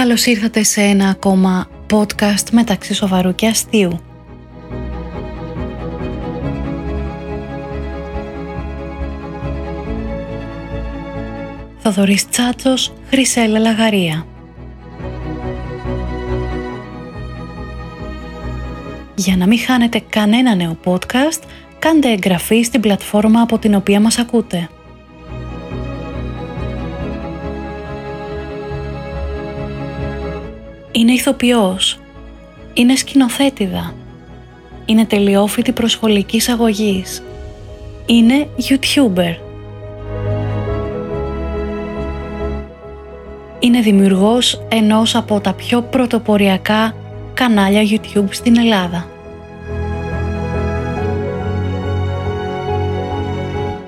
Καλώς ήρθατε σε ένα ακόμα podcast μεταξύ σοβαρού και αστείου. Θοδωρής Τσάτσος, Χρυσέλα Λαγαρία. Για να μην χάνετε κανένα νέο podcast, κάντε εγγραφή στην πλατφόρμα από την οποία μας ακούτε. Είναι ηθοποιός. Είναι σκηνοθέτηδα. Είναι τελειόφοιτη προσχολικής αγωγής. Είναι YouTuber. Είναι δημιουργός ενός από τα πιο πρωτοποριακά κανάλια YouTube στην Ελλάδα.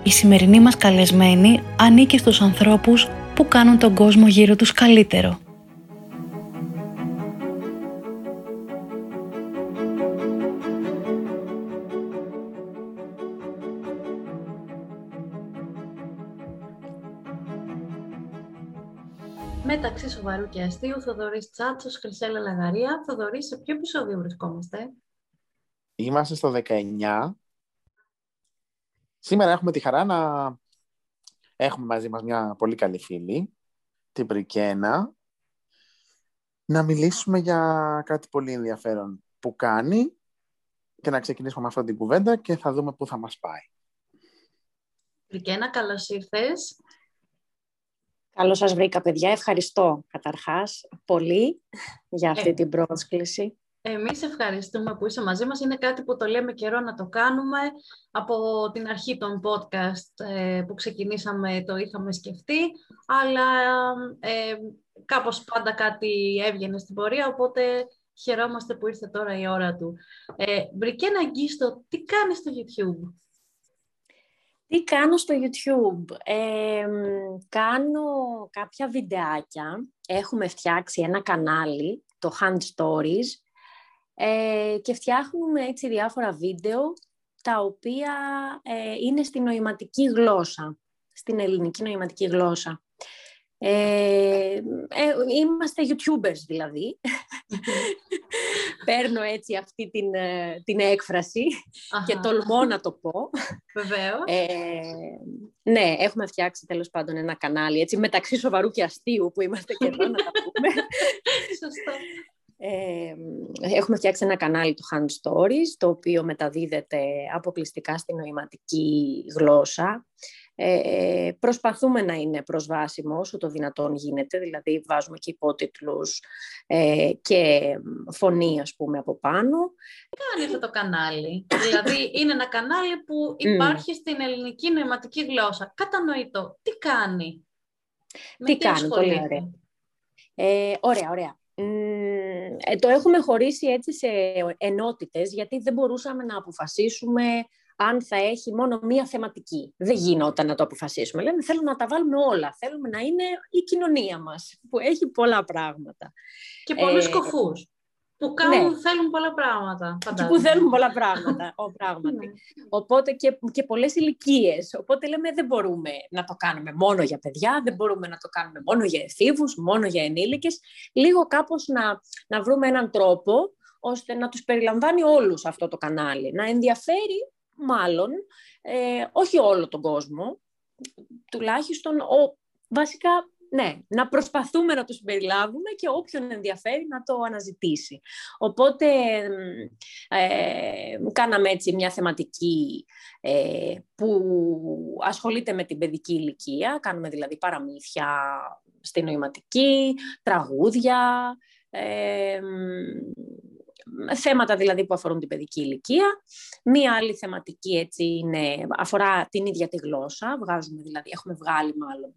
Η σημερινή μας καλεσμένη ανήκει στους ανθρώπους που κάνουν τον κόσμο γύρω τους καλύτερο. Μεταξύ σοβαρού και αστείου, Θοδωρής Τσάτσος, Χρυσέλα Λαγαρία. Θοδωρή, σε ποιο επεισόδιο βρισκόμαστε; Είμαστε στο 19. Σήμερα έχουμε τη χαρά να έχουμε μαζί μας μια πολύ καλή φίλη, την Πρικένα, να μιλήσουμε για κάτι πολύ ενδιαφέρον που κάνει και να ξεκινήσουμε με αυτή την κουβέντα και θα δούμε πού θα μας πάει. Πρικένα, καλώς ήρθες. Καλώς σας βρήκα, παιδιά. Ευχαριστώ, καταρχάς, πολύ για αυτή ε, την πρόσκληση. Εμείς ευχαριστούμε που είσαι μαζί μας. Είναι κάτι που το λέμε καιρό να το κάνουμε. Από την αρχή των podcast ε, που ξεκινήσαμε το είχαμε σκεφτεί, αλλά ε, κάπως πάντα κάτι έβγαινε στην πορεία, οπότε χαιρόμαστε που ήρθε τώρα η ώρα του. Ε, Μπρικένα Αγγίστο, τι κάνεις στο YouTube? Τι κάνω στο YouTube; κάνω κάποια βιντεάκια. Έχουμε φτιάξει ένα κανάλι, το Hand Stories, ε, και φτιάχνουμε έτσι διάφορα βίντεο, τα οποία ε, είναι στη νοηματική γλώσσα, στην ελληνική νοηματική γλώσσα. Ε, ε, είμαστε YouTubers δηλαδή. Παίρνω έτσι αυτή την, ε, την έκφραση και τολμώ να το πω. Βεβαίως. ναι, έχουμε φτιάξει τέλος πάντων ένα κανάλι έτσι μεταξύ σοβαρού και αστείου που είμαστε και εδώ να τα πούμε. Σωστό. έχουμε φτιάξει ένα κανάλι του Hand Stories, το οποίο μεταδίδεται αποκλειστικά στη νοηματική γλώσσα. Ε, προσπαθούμε να είναι προσβάσιμο όσο το δυνατόν γίνεται, δηλαδή βάζουμε και υπότιτλους ε, και φωνή ας πούμε από πάνω. Τι κάνει αυτό το κανάλι, δηλαδή είναι ένα κανάλι που υπάρχει στην ελληνική νοηματική γλώσσα. Κατανοητό. Τι κάνει; Τι, κάνει, πολύ ωραία. Ε, ωραία, ωραία. Ε, το έχουμε χωρίσει έτσι σε ενότητες γιατί δεν μπορούσαμε να αποφασίσουμε αν θα έχει μόνο μία θεματική. Δεν γινόταν να το αποφασίσουμε. Λέμε θέλουμε να τα βάλουμε όλα. Θέλουμε να είναι η κοινωνία μας, που έχει πολλά πράγματα. Και πολλούς ε, κοφούς. Που κάνουν, ναι. θέλουν πολλά πράγματα. Και που θέλουν πολλά πράγματα, ο, πράγματι. Ναι. Οπότε και, και πολλές ηλικίες. Οπότε λέμε δεν μπορούμε να το κάνουμε μόνο για παιδιά, δεν μπορούμε να το κάνουμε μόνο για εφήβους, μόνο για ενήλικες. Λίγο κάπως να, να βρούμε έναν τρόπο ώστε να τους περιλαμβάνει όλους αυτό το κανάλι. Να ενδιαφέρει μάλλον, ε, όχι όλο τον κόσμο, τουλάχιστον ο, βασικά ναι, να προσπαθούμε να τους περιλάβουμε και όποιον ενδιαφέρει να το αναζητήσει. Οπότε ε, κάναμε έτσι μια θεματική ε, που ασχολείται με την παιδική ηλικία, κάνουμε δηλαδή παραμύθια στη νοηματική, τραγούδια, ε, θέματα δηλαδή που αφορούν την παιδική ηλικία. Μία άλλη θεματική έτσι είναι, αφορά την ίδια τη γλώσσα. Βγάζουμε δηλαδή, έχουμε βγάλει μάλλον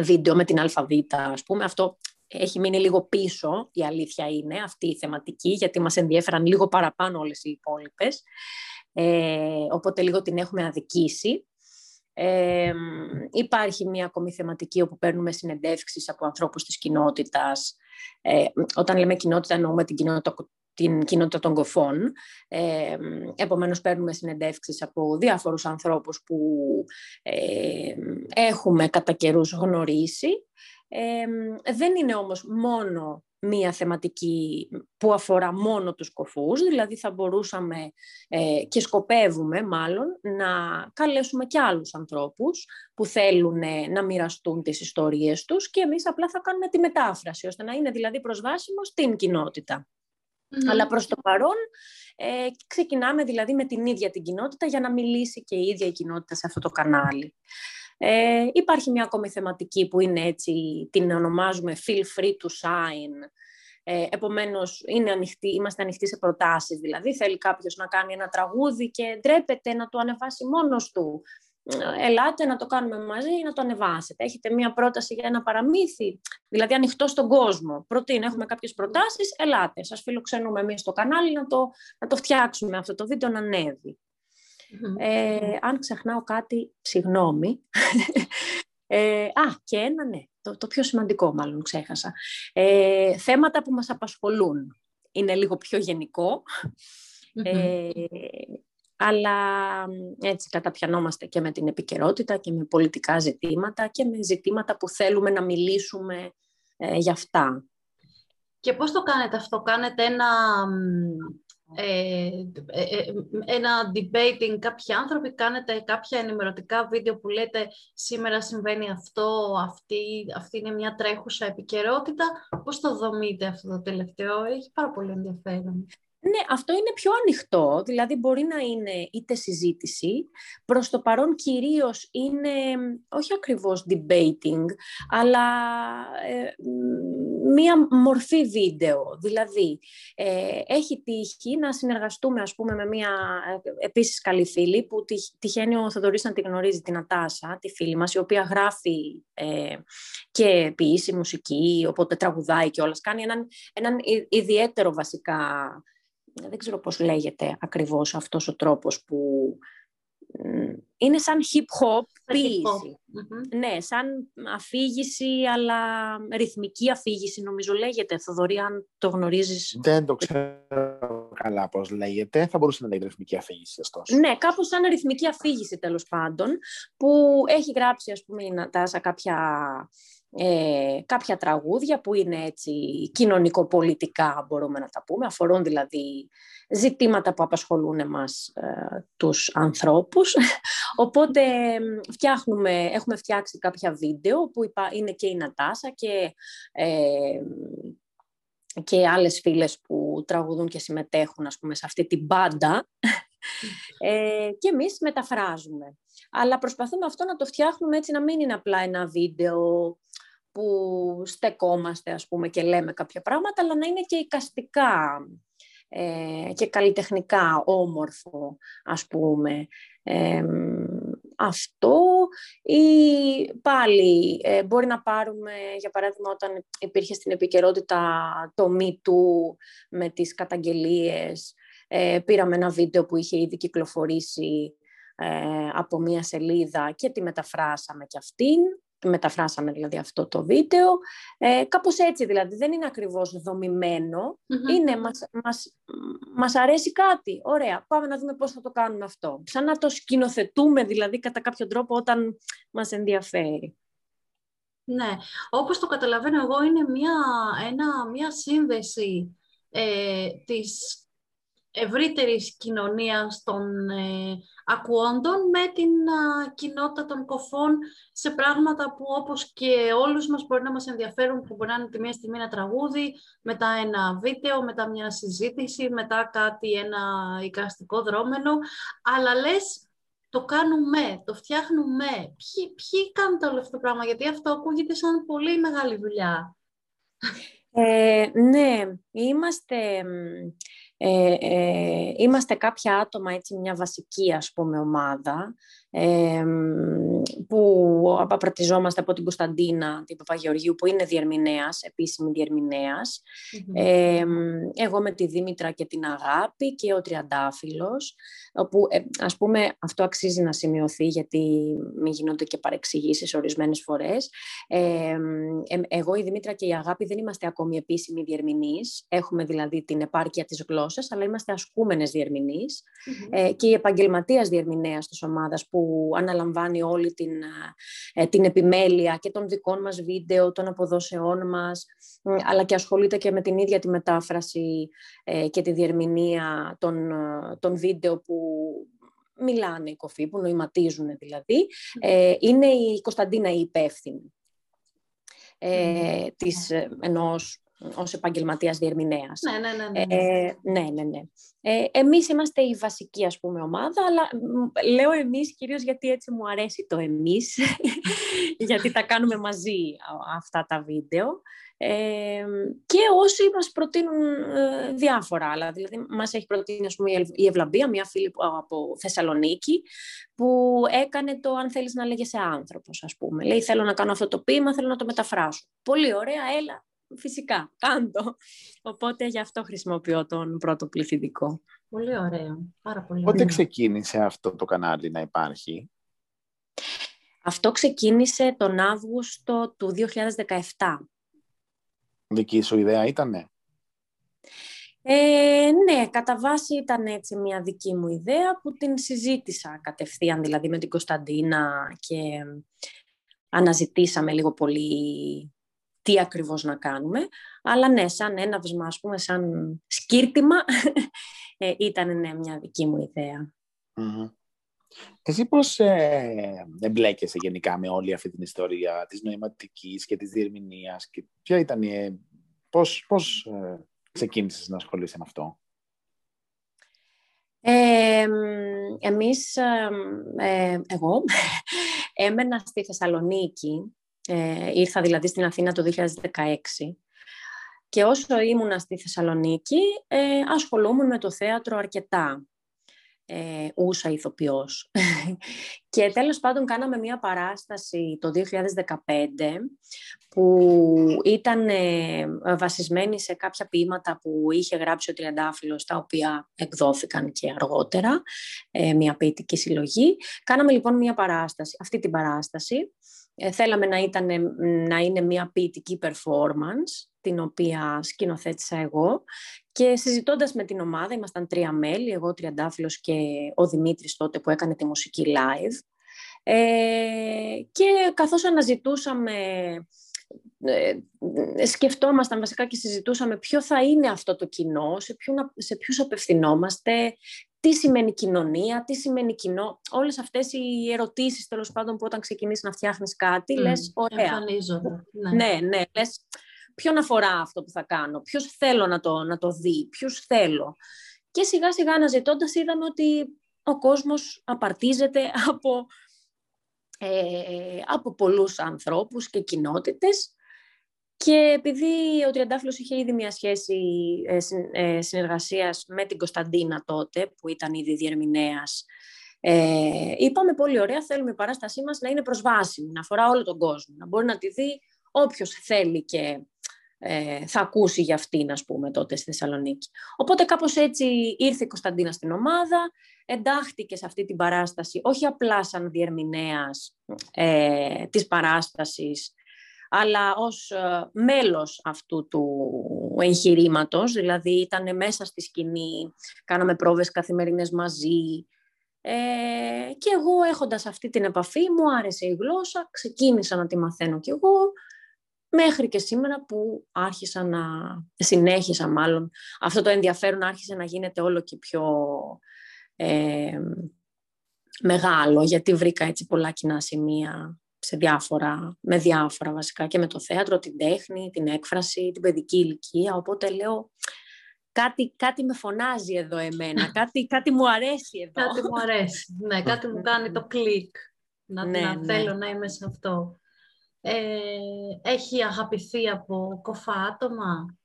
βίντεο με την αλφαβήτα, ας πούμε. Αυτό έχει μείνει λίγο πίσω, η αλήθεια είναι, αυτή η θεματική, γιατί μας ενδιέφεραν λίγο παραπάνω όλες οι υπόλοιπες. Ε, οπότε λίγο την έχουμε αδικήσει. Ε, υπάρχει μια ακόμη θεματική όπου παίρνουμε συνεντεύξεις από ανθρώπους της κοινότητας. Ε, όταν λέμε κοινότητα εννοούμε την κοινότητα την κοινότητα των κοφών. Ε, επομένως, παίρνουμε συνεντεύξεις από διάφορους ανθρώπους που ε, έχουμε κατά καιρούς γνωρίσει δεν είναι όμως μόνο μία θεματική που αφορά μόνο τους κοφούς, δηλαδή θα μπορούσαμε ε, και σκοπεύουμε μάλλον να καλέσουμε και άλλους ανθρώπους που θέλουν ε, να μοιραστούν τις ιστορίες τους και εμείς απλά θα κάνουμε τη μετάφραση, ώστε να είναι δηλαδή προσβάσιμο στην κοινότητα. Αλλά προς το παρόν ε, ξεκινάμε δηλαδή με την ίδια την κοινότητα για να μιλήσει και η ίδια η κοινότητα σε αυτό το κανάλι. Ε, υπάρχει μια ακόμη θεματική που είναι έτσι, την ονομάζουμε feel free to sign. Ε, επομένως, είναι ανοιχτή, είμαστε ανοιχτοί σε προτάσεις. Δηλαδή, θέλει κάποιος να κάνει ένα τραγούδι και ντρέπεται να το ανεβάσει μόνος του. Ελάτε να το κάνουμε μαζί ή να το ανεβάσετε. Έχετε μία πρόταση για ένα παραμύθι, δηλαδή ανοιχτό στον κόσμο. Προτείνω, έχουμε κάποιες προτάσεις, ελάτε. Σας φιλοξενούμε εμείς στο κανάλι να το, να το φτιάξουμε αυτό το βίντεο να ανέβει. Ε, αν ξεχνάω κάτι, συγγνώμη. Ε, α, και ένα, ναι, το, το πιο σημαντικό μάλλον ξέχασα. Ε, θέματα που μας απασχολούν. Είναι λίγο πιο γενικο ε, αλλά έτσι καταπιανόμαστε και με την επικαιρότητα και με πολιτικά ζητήματα και με ζητήματα που θέλουμε να μιλήσουμε ε, για αυτά. Και πώς το κάνετε αυτό, κάνετε ένα ε, ε, ε, ένα debating κάποιοι άνθρωποι, κάνετε κάποια ενημερωτικά βίντεο που λέτε σήμερα συμβαίνει αυτό, αυτή, αυτή είναι μια τρέχουσα επικαιρότητα. Πώς το δομείτε αυτό το τελευταίο, έχει πάρα πολύ ενδιαφέρον. Ναι, αυτό είναι πιο ανοιχτό, δηλαδή μπορεί να είναι είτε συζήτηση, προς το παρόν κυρίως είναι όχι ακριβώς debating, αλλά ε, μία μορφή βίντεο. Δηλαδή, ε, έχει τύχει να συνεργαστούμε, ας πούμε, με μία ε, επίσης καλή φίλη, που τυχαίνει ο Θοδωρής να τη γνωρίζει, την Ατάσα, τη φίλη μας, η οποία γράφει ε, και ποιήσει μουσική, οπότε τραγουδάει και όλα. Κάνει έναν, έναν ιδιαίτερο βασικά δεν ξέρω πώς λέγεται ακριβώς αυτός ο τρόπος που είναι σαν hip-hop ποιηση. Ναι, σαν αφήγηση, αλλά ρυθμική αφήγηση νομίζω λέγεται. Θοδωρή, αν το γνωρίζεις. Δεν το ξέρω καλά πώς λέγεται. Θα μπορούσε να λέγεται ρυθμική αφήγηση, ωστόσο. Ναι, κάπως σαν ρυθμική αφήγηση τέλος πάντων, που έχει γράψει, ας πούμε, η Νατάσα κάποια ε, κάποια τραγούδια που είναι έτσι κοινωνικοπολιτικά μπορούμε να τα πούμε, αφορούν δηλαδή ζητήματα που απασχολούν εμάς ε, τους ανθρώπους. Οπότε φτιάχνουμε, έχουμε φτιάξει κάποια βίντεο που είναι και η Νατάσα και, ε, και άλλες φίλες που τραγουδούν και συμμετέχουν ας πούμε, σε αυτή την μπάντα ε, και εμείς μεταφράζουμε. Αλλά προσπαθούμε αυτό να το φτιάχνουμε έτσι να μην είναι απλά ένα βίντεο που στεκόμαστε ας πούμε και λέμε κάποια πράγματα, αλλά να είναι και εικαστικά ε, και καλλιτεχνικά όμορφο ας πούμε. αυτό ή πάλι ε, μπορεί να πάρουμε για παράδειγμα όταν υπήρχε στην επικαιρότητα το Me Too με τις καταγγελίες ε, πήραμε ένα βίντεο που είχε ήδη κυκλοφορήσει από μία σελίδα και τη μεταφράσαμε και αυτήν μεταφράσαμε δηλαδή αυτό το βίντεο. Ε, κάπως έτσι δηλαδή, δεν είναι ακριβώς είναι μας, μας, μας αρέσει κάτι. Ωραία, πάμε να δούμε πώς θα το κάνουμε αυτό. Σαν να το σκηνοθετούμε δηλαδή κατά κάποιο τρόπο όταν μας ενδιαφέρει. Ναι, όπως το καταλαβαίνω εγώ είναι μια, ένα, μια σύνδεση ε, της ευρύτερης κοινωνίας των ε, ακουόντων με την κοινότητα των κοφών σε πράγματα που όπως και όλους μας μπορεί να μας ενδιαφέρουν που μπορεί να είναι τη μία στιγμή ένα τραγούδι, μετά ένα βίντεο, μετά μια συζήτηση, μετά κάτι, ένα εικαστικό δρόμενο, αλλά λες το κάνουμε, το φτιάχνουμε. Ποιοι, ποιοι κάνουν όλο αυτό το πράγμα, γιατί αυτό ακούγεται σαν πολύ μεγάλη δουλειά. Ε, ναι, είμαστε ε, ε, είμαστε κάποια άτομα, έτσι, μια βασική ας πούμε ομάδα, ε, που απαπρατιζόμαστε από την Κωνσταντίνα, την Παπαγεωργίου, που είναι διερμηνέας, επίσημη εγώ με τη Δήμητρα και την Αγάπη και ο Τριαντάφυλλος, όπου ε, ας πούμε αυτό αξίζει να σημειωθεί γιατί μην γίνονται και παρεξηγήσεις ορισμένες φορές. Ε, εγώ, η Δήμητρα και η Αγάπη δεν είμαστε ακόμη επίσημοι διερμηνείς, έχουμε δηλαδή την επάρκεια της γλώσσας, αλλά είμαστε ασκούμενες διερμηνείς. Ε, και η επαγγελματίας διερμηνέας της ομάδας που αναλαμβάνει όλη όλη την, ε, την επιμέλεια και των δικών μας βίντεο, των αποδόσεών μας, αλλά και ασχολείται και με την ίδια τη μετάφραση ε, και τη διερμηνία των, των βίντεο που μιλάνε οι κοφοί, που νοηματίζουν δηλαδή. Ε, είναι η Κωνσταντίνα η υπεύθυνη ε, της, ενός ως επαγγελματίας διερμηνέας. Ναι, ναι, ναι. ναι. Ε, ναι, ναι, ναι. Ε, εμείς είμαστε η βασική, ας πούμε, ομάδα, αλλά λέω εμείς κυρίως γιατί έτσι μου αρέσει το εμείς, γιατί τα κάνουμε μαζί αυτά τα βίντεο. Ε, και όσοι μας προτείνουν ε, διάφορα άλλα. Δηλαδή, μας έχει προτείνει ας πούμε, η Ευλαμπία, μια φίλη από Θεσσαλονίκη, που έκανε το «Αν θέλεις να λέγεσαι άνθρωπος», ας πούμε. Λέει, θέλω να κάνω αυτό το ποίημα, θέλω να το μεταφράσω. Πολύ ωραία, έλα, φυσικά, κάντο. Οπότε γι' αυτό χρησιμοποιώ τον πρώτο πληθυντικό. Πολύ ωραίο, πάρα πολύ Πότε ξεκίνησε αυτό το κανάλι να υπάρχει; Αυτό ξεκίνησε τον Αύγουστο του 2017. Δική σου ιδέα ήτανε; Ε, ναι, κατά βάση ήταν έτσι μια δική μου ιδέα που την συζήτησα κατευθείαν δηλαδή με την Κωνσταντίνα και αναζητήσαμε λίγο πολύ τι ακριβώς να κάνουμε. Αλλά ναι, σαν έναυσμα, ας πούμε, σαν σκύρτημα, ε, ήταν ναι, μια δική μου ιδέα. Εσύ πώς ε, εμπλέκεσαι γενικά με όλη αυτή την ιστορία της νοηματικής και της διερμηνίας και ποια ήταν η, πώς, πώς ε, ξεκίνησες να ασχολείσαι με αυτό; Ε, εμείς, ε, εγώ, έμενα στη Θεσσαλονίκη ε, ήρθα δηλαδή στην Αθήνα το 2016 και όσο ήμουνα στη Θεσσαλονίκη ε, ασχολούμουν με το θέατρο αρκετά. Ε, ούσα ηθοποιός. και τέλος πάντων κάναμε μια παράσταση το 2015 που ήταν ε, βασισμένη σε κάποια ποίηματα που είχε γράψει ο Τριαντάφυλλος τα οποία εκδόθηκαν και αργότερα, ε, μια ποιητική συλλογή. Κάναμε λοιπόν μια παράσταση, αυτή την παράσταση ε, θέλαμε να, ήταν, να είναι μια ποιητική performance, την οποία σκηνοθέτησα εγώ και συζητώντας με την ομάδα, ήμασταν τρία μέλη, εγώ, ο Τριαντάφυλλος και ο Δημήτρης τότε που έκανε τη μουσική live. Ε, και καθώς αναζητούσαμε, ε, σκεφτόμασταν βασικά και συζητούσαμε ποιο θα είναι αυτό το κοινό, σε, ποιον, σε ποιους απευθυνόμαστε, τι σημαίνει κοινωνία, τι σημαίνει κοινό. Όλες αυτές οι ερωτήσεις, τέλος πάντων, που όταν ξεκινήσεις να φτιάχνεις κάτι, mm, λες, ωραία. Εμφανίζονται. Ναι. ναι, ναι, λες, ποιον αφορά αυτό που θα κάνω, ποιος θέλω να το, να το δει, ποιους θέλω. Και σιγά σιγά αναζητώντας είδαμε ότι ο κόσμος απαρτίζεται από, ε, από πολλούς ανθρώπους και κοινότητες και επειδή ο Τριαντάφυλλος είχε ήδη μια σχέση ε, ε, συνεργασίας με την Κωνσταντίνα τότε, που ήταν ήδη διερμηνέας, ε, είπαμε πολύ ωραία, θέλουμε η παράστασή μας να είναι προσβάσιμη, να αφορά όλο τον κόσμο, να μπορεί να τη δει όποιος θέλει και ε, θα ακούσει για αυτήν, ας πούμε, τότε στη Θεσσαλονίκη. Οπότε κάπως έτσι ήρθε η Κωνσταντίνα στην ομάδα, εντάχθηκε σε αυτή την παράσταση, όχι απλά σαν διερμηνέας ε, της παράστασης, αλλά ως ε, μέλος αυτού του εγχειρήματος, δηλαδή ήταν μέσα στη σκηνή, κάναμε πρόβες καθημερινές μαζί. Ε, και εγώ έχοντας αυτή την επαφή μου άρεσε η γλώσσα, ξεκίνησα να τη μαθαίνω κι εγώ μέχρι και σήμερα που άρχισα να συνέχισα μάλλον αυτό το ενδιαφέρον άρχισε να γίνεται όλο και πιο ε, μεγάλο γιατί βρήκα έτσι πολλά κοινά σημεία σε διάφορα, με διάφορα βασικά και με το θέατρο, την τέχνη, την έκφραση, την παιδική ηλικία. Οπότε λέω, κάτι, κάτι με φωνάζει εδώ εμένα, κάτι, κάτι μου αρέσει εδώ. Κάτι μου αρέσει, ναι, κάτι μου κάνει το κλικ, να, ναι, να ναι. θέλω να είμαι σε αυτό. Ε, έχει αγαπηθεί από κοφά άτομα;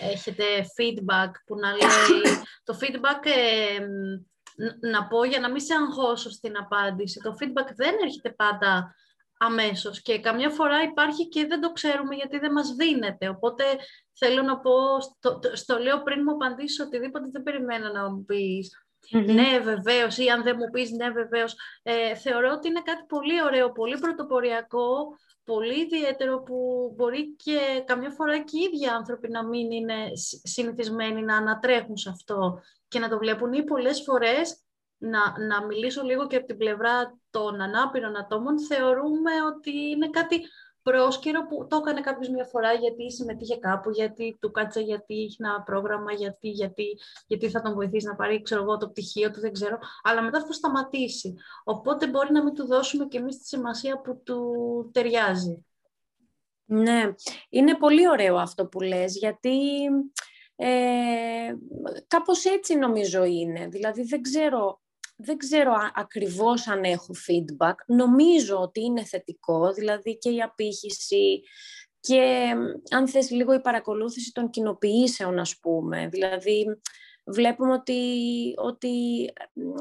Έχετε feedback που να λέει... το feedback ε, να πω για να μην σε αγχώσω στην απάντηση. Το feedback δεν έρχεται πάντα αμέσως και καμιά φορά υπάρχει και δεν το ξέρουμε γιατί δεν μας δίνεται. Οπότε θέλω να πω, στο, στο λέω πριν μου απαντήσω οτιδήποτε δεν περιμένω να μου πεις ναι βεβαίως ή αν δεν μου πεις ναι βεβαίως. Ε, θεωρώ ότι είναι κάτι πολύ ωραίο, πολύ πρωτοποριακό, πολύ ιδιαίτερο που μπορεί και καμιά φορά και οι ίδιοι άνθρωποι να μην είναι συνηθισμένοι να ανατρέχουν σε αυτό και να το βλέπουν ή πολλές φορές να, να μιλήσω λίγο και από την πλευρά των ανάπηρων ατόμων, θεωρούμε ότι είναι κάτι πρόσκαιρο που το έκανε κάποιος μια φορά γιατί συμμετείχε κάπου, γιατί του κάτσε, γιατί είχε ένα πρόγραμμα, γιατί, γιατί, γιατί θα τον βοηθήσει να πάρει ξέρω εγώ, το πτυχίο του, δεν ξέρω. Αλλά μετά θα σταματήσει. Οπότε μπορεί να μην του δώσουμε και εμείς τη σημασία που του ταιριάζει. Ναι, είναι πολύ ωραίο αυτό που λες, γιατί ε, κάπως έτσι νομίζω είναι. Δηλαδή δεν ξέρω δεν ξέρω ακριβώς αν έχω feedback. Νομίζω ότι είναι θετικό, δηλαδή και η απήχηση και αν θες λίγο η παρακολούθηση των κοινοποιήσεων, ας πούμε. Δηλαδή βλέπουμε ότι, ότι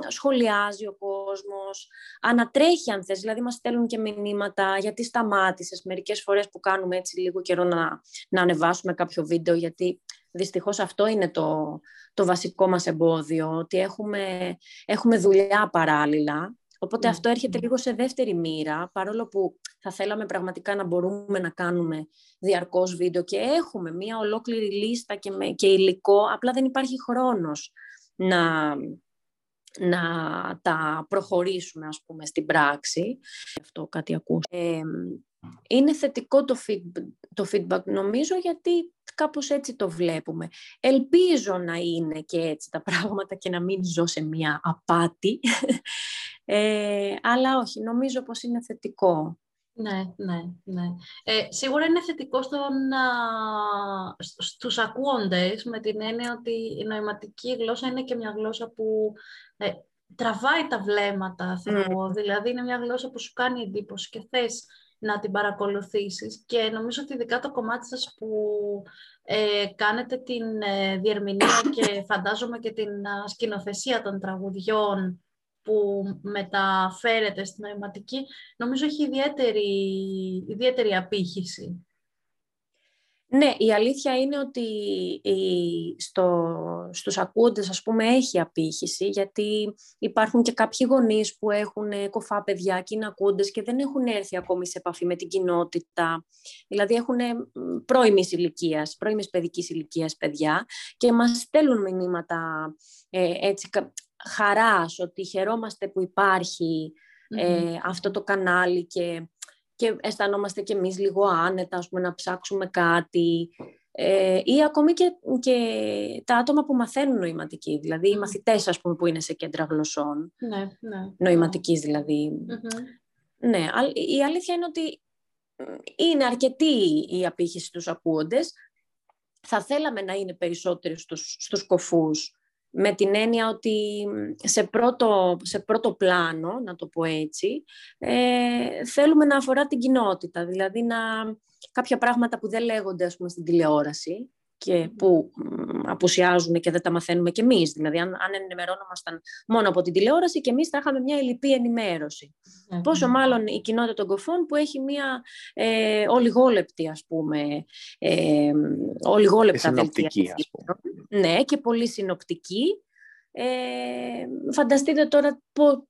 σχολιάζει ο κόσμος, ανατρέχει αν θες, δηλαδή μας στέλνουν και μηνύματα γιατί σταμάτησες μερικές φορές που κάνουμε έτσι λίγο καιρό να, να ανεβάσουμε κάποιο βίντεο, γιατί δυστυχώς αυτό είναι το, το βασικό μας εμπόδιο, ότι έχουμε, έχουμε δουλειά παράλληλα. Οπότε ναι. αυτό έρχεται λίγο σε δεύτερη μοίρα, παρόλο που θα θέλαμε πραγματικά να μπορούμε να κάνουμε διαρκώς βίντεο και έχουμε μία ολόκληρη λίστα και, με, και υλικό, απλά δεν υπάρχει χρόνος να, να τα προχωρήσουμε, ας πούμε, στην πράξη. Αυτό κάτι ακούς. Ε, είναι θετικό το feedback, το feedback νομίζω γιατί κάπως έτσι το βλέπουμε. Ελπίζω να είναι και έτσι τα πράγματα και να μην ζω σε μια απάτη. Ε, αλλά όχι, νομίζω πως είναι θετικό. Ναι, ναι, ναι. Ε, σίγουρα είναι θετικό στον, α, στους ακούοντες με την έννοια ότι η νοηματική γλώσσα είναι και μια γλώσσα που ε, τραβάει τα βλέμματα, θα πω. Δηλαδή είναι μια γλώσσα που σου κάνει εντύπωση και θες να την παρακολουθήσεις και νομίζω ότι ειδικά το κομμάτι σας που ε, κάνετε την ε, διερμηνία και φαντάζομαι και την σκηνοθεσία των τραγουδιών που μεταφέρεται στην νοηματική, νομίζω έχει ιδιαίτερη, ιδιαίτερη απήχηση. Ναι, η αλήθεια είναι ότι στο, στους ακούοντες, ας πούμε, έχει απήχηση, γιατί υπάρχουν και κάποιοι γονείς που έχουν κοφά παιδιά και είναι ακούοντες και δεν έχουν έρθει ακόμη σε επαφή με την κοινότητα. Δηλαδή έχουν πρώιμης ηλικίας, πρώιμης παιδικής ηλικίας παιδιά και μας στέλνουν μηνύματα ε, έτσι, χαράς, ότι χαιρόμαστε που υπαρχει ε, αυτό το κανάλι και και αισθανόμαστε κι εμείς λίγο άνετα, ας πούμε, να ψάξουμε κάτι. Ε, ή ακόμη και, και τα άτομα που μαθαίνουν νοηματική, δηλαδή οι μαθητές, ας πούμε, που είναι σε κέντρα γλωσσών, ναι, ναι. νοηματικής δηλαδή. Ναι, η αλήθεια είναι ότι είναι αρκετή η απήχηση στους ακούοντες. Θα θέλαμε να είναι περισσότεροι στους, στους κοφούς, με την έννοια ότι σε πρώτο, σε πρώτο πλάνο, να το πω έτσι, ε, θέλουμε να αφορά την κοινότητα, δηλαδή να, κάποια πράγματα που δεν λέγονται ας πούμε, στην τηλεόραση και που απουσιάζουν και δεν τα μαθαίνουμε κι εμείς. Δηλαδή, αν, αν ενημερώνομασταν μόνο από την τηλεόραση και εμείς θα είχαμε μια ελληπή ενημέρωση. Πόσο μάλλον η κοινότητα των κοφών που έχει μια ε, ολιγόλεπτη, ας πούμε, ε, ολιγόλεπτα συνοπτική, ας πούμε. Ναι, και πολύ συνοπτική. Ε, φανταστείτε τώρα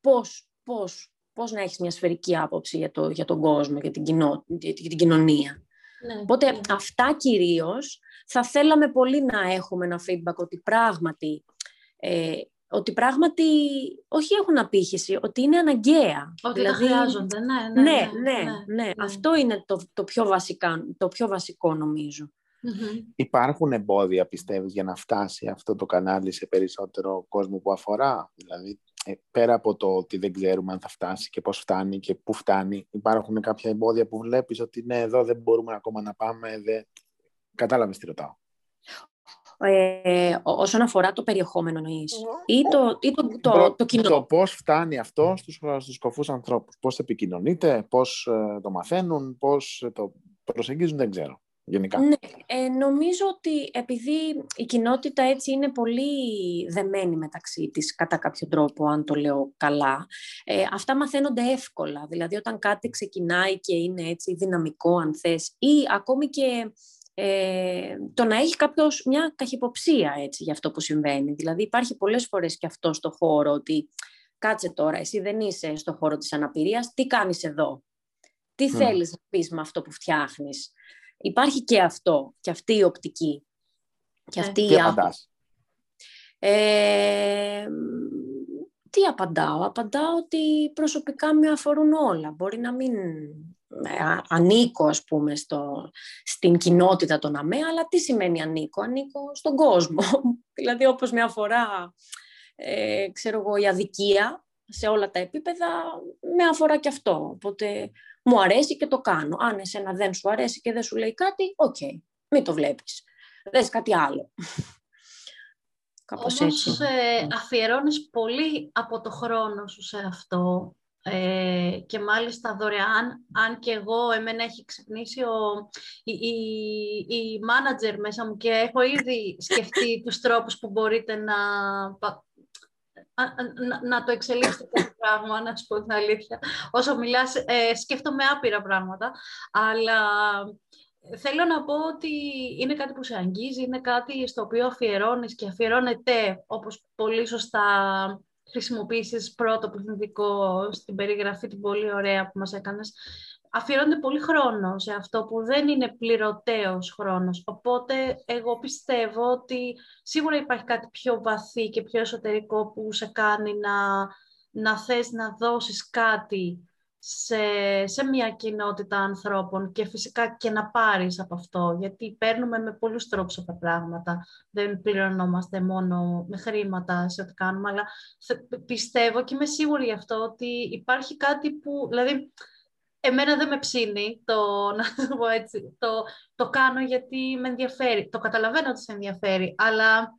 πώς, πώς, πώς, να έχεις μια σφαιρική άποψη για, το, για τον κόσμο, για την, κοινό, για την κοινωνία. Ναι, Οπότε ναι. αυτά κυρίως θα θέλαμε πολύ να έχουμε ένα feedback ότι πράγματι, ε, ότι πράγματι όχι έχουν απήχηση, ότι είναι αναγκαία. Ότι δηλαδή, χρειάζονται, ναι, ναι, ναι, ναι, ναι, ναι, Αυτό είναι το, το, πιο βασικά, το πιο βασικό νομίζω. Υπάρχουν εμπόδια, πιστεύεις, για να φτάσει αυτό το κανάλι σε περισσότερο κόσμο που αφορά; Δηλαδή, ε, πέρα από το ότι δεν ξέρουμε αν θα φτάσει και πώς φτάνει και πού φτάνει, υπάρχουν κάποια εμπόδια που βλέπεις ότι ναι, εδώ δεν μπορούμε ακόμα να πάμε, δεν... Κατάλαβες τι ρωτάω. Ε, όσον αφορά το περιεχόμενο εννοείς ή το, ή το, το, το, κοινό; Το πώς φτάνει αυτό στους, στους κοφούς ανθρώπους, πώς επικοινωνείται, πώς ε, το μαθαίνουν, πώς το προσεγγίζουν, δεν ξέρω. Γενικά. Ναι, ε, νομίζω ότι επειδή η κοινότητα έτσι είναι πολύ δεμένη μεταξύ της κατά κάποιο τρόπο, αν το λέω καλά, ε, αυτά μαθαίνονται εύκολα. Δηλαδή όταν κάτι ξεκινάει και είναι έτσι δυναμικό αν θες ή ακόμη και ε, το να έχει κάποιος μια καχυποψία έτσι για αυτό που συμβαίνει. Δηλαδή υπάρχει πολλές φορές και αυτό στο χώρο ότι κάτσε τώρα, εσύ δεν είσαι στο χώρο της αναπηρίας, τι κάνεις εδώ, τι mm. θέλεις να πεις με αυτό που φτιάχνεις; Υπάρχει και αυτό, και αυτή η οπτική. Και αυτή η ε, τι απαντάω; Απαντάω ότι προσωπικά με αφορούν όλα. Μπορεί να μην ε, ανήκω, ας πούμε, στο, στην κοινότητα των ΑΜΕ, αλλά τι σημαίνει ανήκω; Ανήκω στον κόσμο. δηλαδή, όπως με αφορά, ε, ξέρω εγώ, η αδικία σε όλα τα επίπεδα, με αφορά και αυτό. Οπότε μου αρέσει και το κάνω. Αν εσένα δεν σου αρέσει και δεν σου λέει κάτι, οκ, okay, μην το βλέπεις. Δες κάτι άλλο. Κάπως Όμως έτσι. Ε, αφιερώνεις πολύ από το χρόνο σου σε αυτό ε, και μάλιστα δωρεάν, αν και εγώ, εμένα έχει ξυπνήσει ο, η, η, η manager μέσα μου και έχω ήδη σκεφτεί τους τρόπους που μπορείτε να, να, να το εξελίξετε το πράγμα, να σου πω την αλήθεια. Όσο μιλάς, ε, σκέφτομαι άπειρα πράγματα, αλλά θέλω να πω ότι είναι κάτι που σε αγγίζει, είναι κάτι στο οποίο αφιερώνεις και αφιερώνεται, όπως πολύ σωστά χρησιμοποίησες πρώτο πληθυντικό στην περιγραφή την πολύ ωραία που μας έκανες, αφιερώνεται πολύ χρόνο σε αυτό που δεν είναι πληρωτέος χρόνος. Οπότε εγώ πιστεύω ότι σίγουρα υπάρχει κάτι πιο βαθύ και πιο εσωτερικό που σε κάνει να, να θες να δώσεις κάτι σε, σε μια κοινότητα ανθρώπων και φυσικά και να πάρεις από αυτό, γιατί παίρνουμε με πολλούς τρόπους αυτά τα πράγματα. Δεν πληρωνόμαστε μόνο με χρήματα σε ό,τι κάνουμε, αλλά πιστεύω και είμαι σίγουρη γι' αυτό ότι υπάρχει κάτι που, δηλαδή, εμένα δεν με ψήνει το, να το πω έτσι, το, το κάνω γιατί με ενδιαφέρει. Το καταλαβαίνω ότι σε ενδιαφέρει, αλλά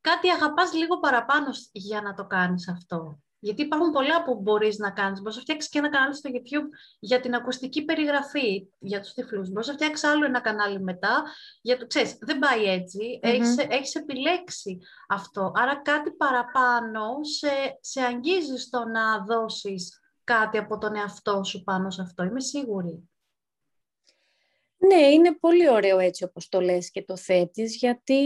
κάτι αγαπάς λίγο παραπάνω για να το κάνεις αυτό. Γιατί υπάρχουν πολλά που μπορείς να κάνεις. Μπορείς να φτιάξεις και ένα κανάλι στο YouTube για την ακουστική περιγραφή για τους τυφλούς. Μπορείς να φτιάξεις άλλο ένα κανάλι μετά. Για το, ξέρεις, δεν πάει έτσι. Έχεις, έχεις επιλέξει αυτό. Άρα κάτι παραπάνω σε, σε αγγίζεις στο να δώσεις κάτι από τον εαυτό σου πάνω σε αυτό. Είμαι σίγουρη. Ναι, είναι πολύ ωραίο έτσι όπως το λες και το θέτεις, γιατί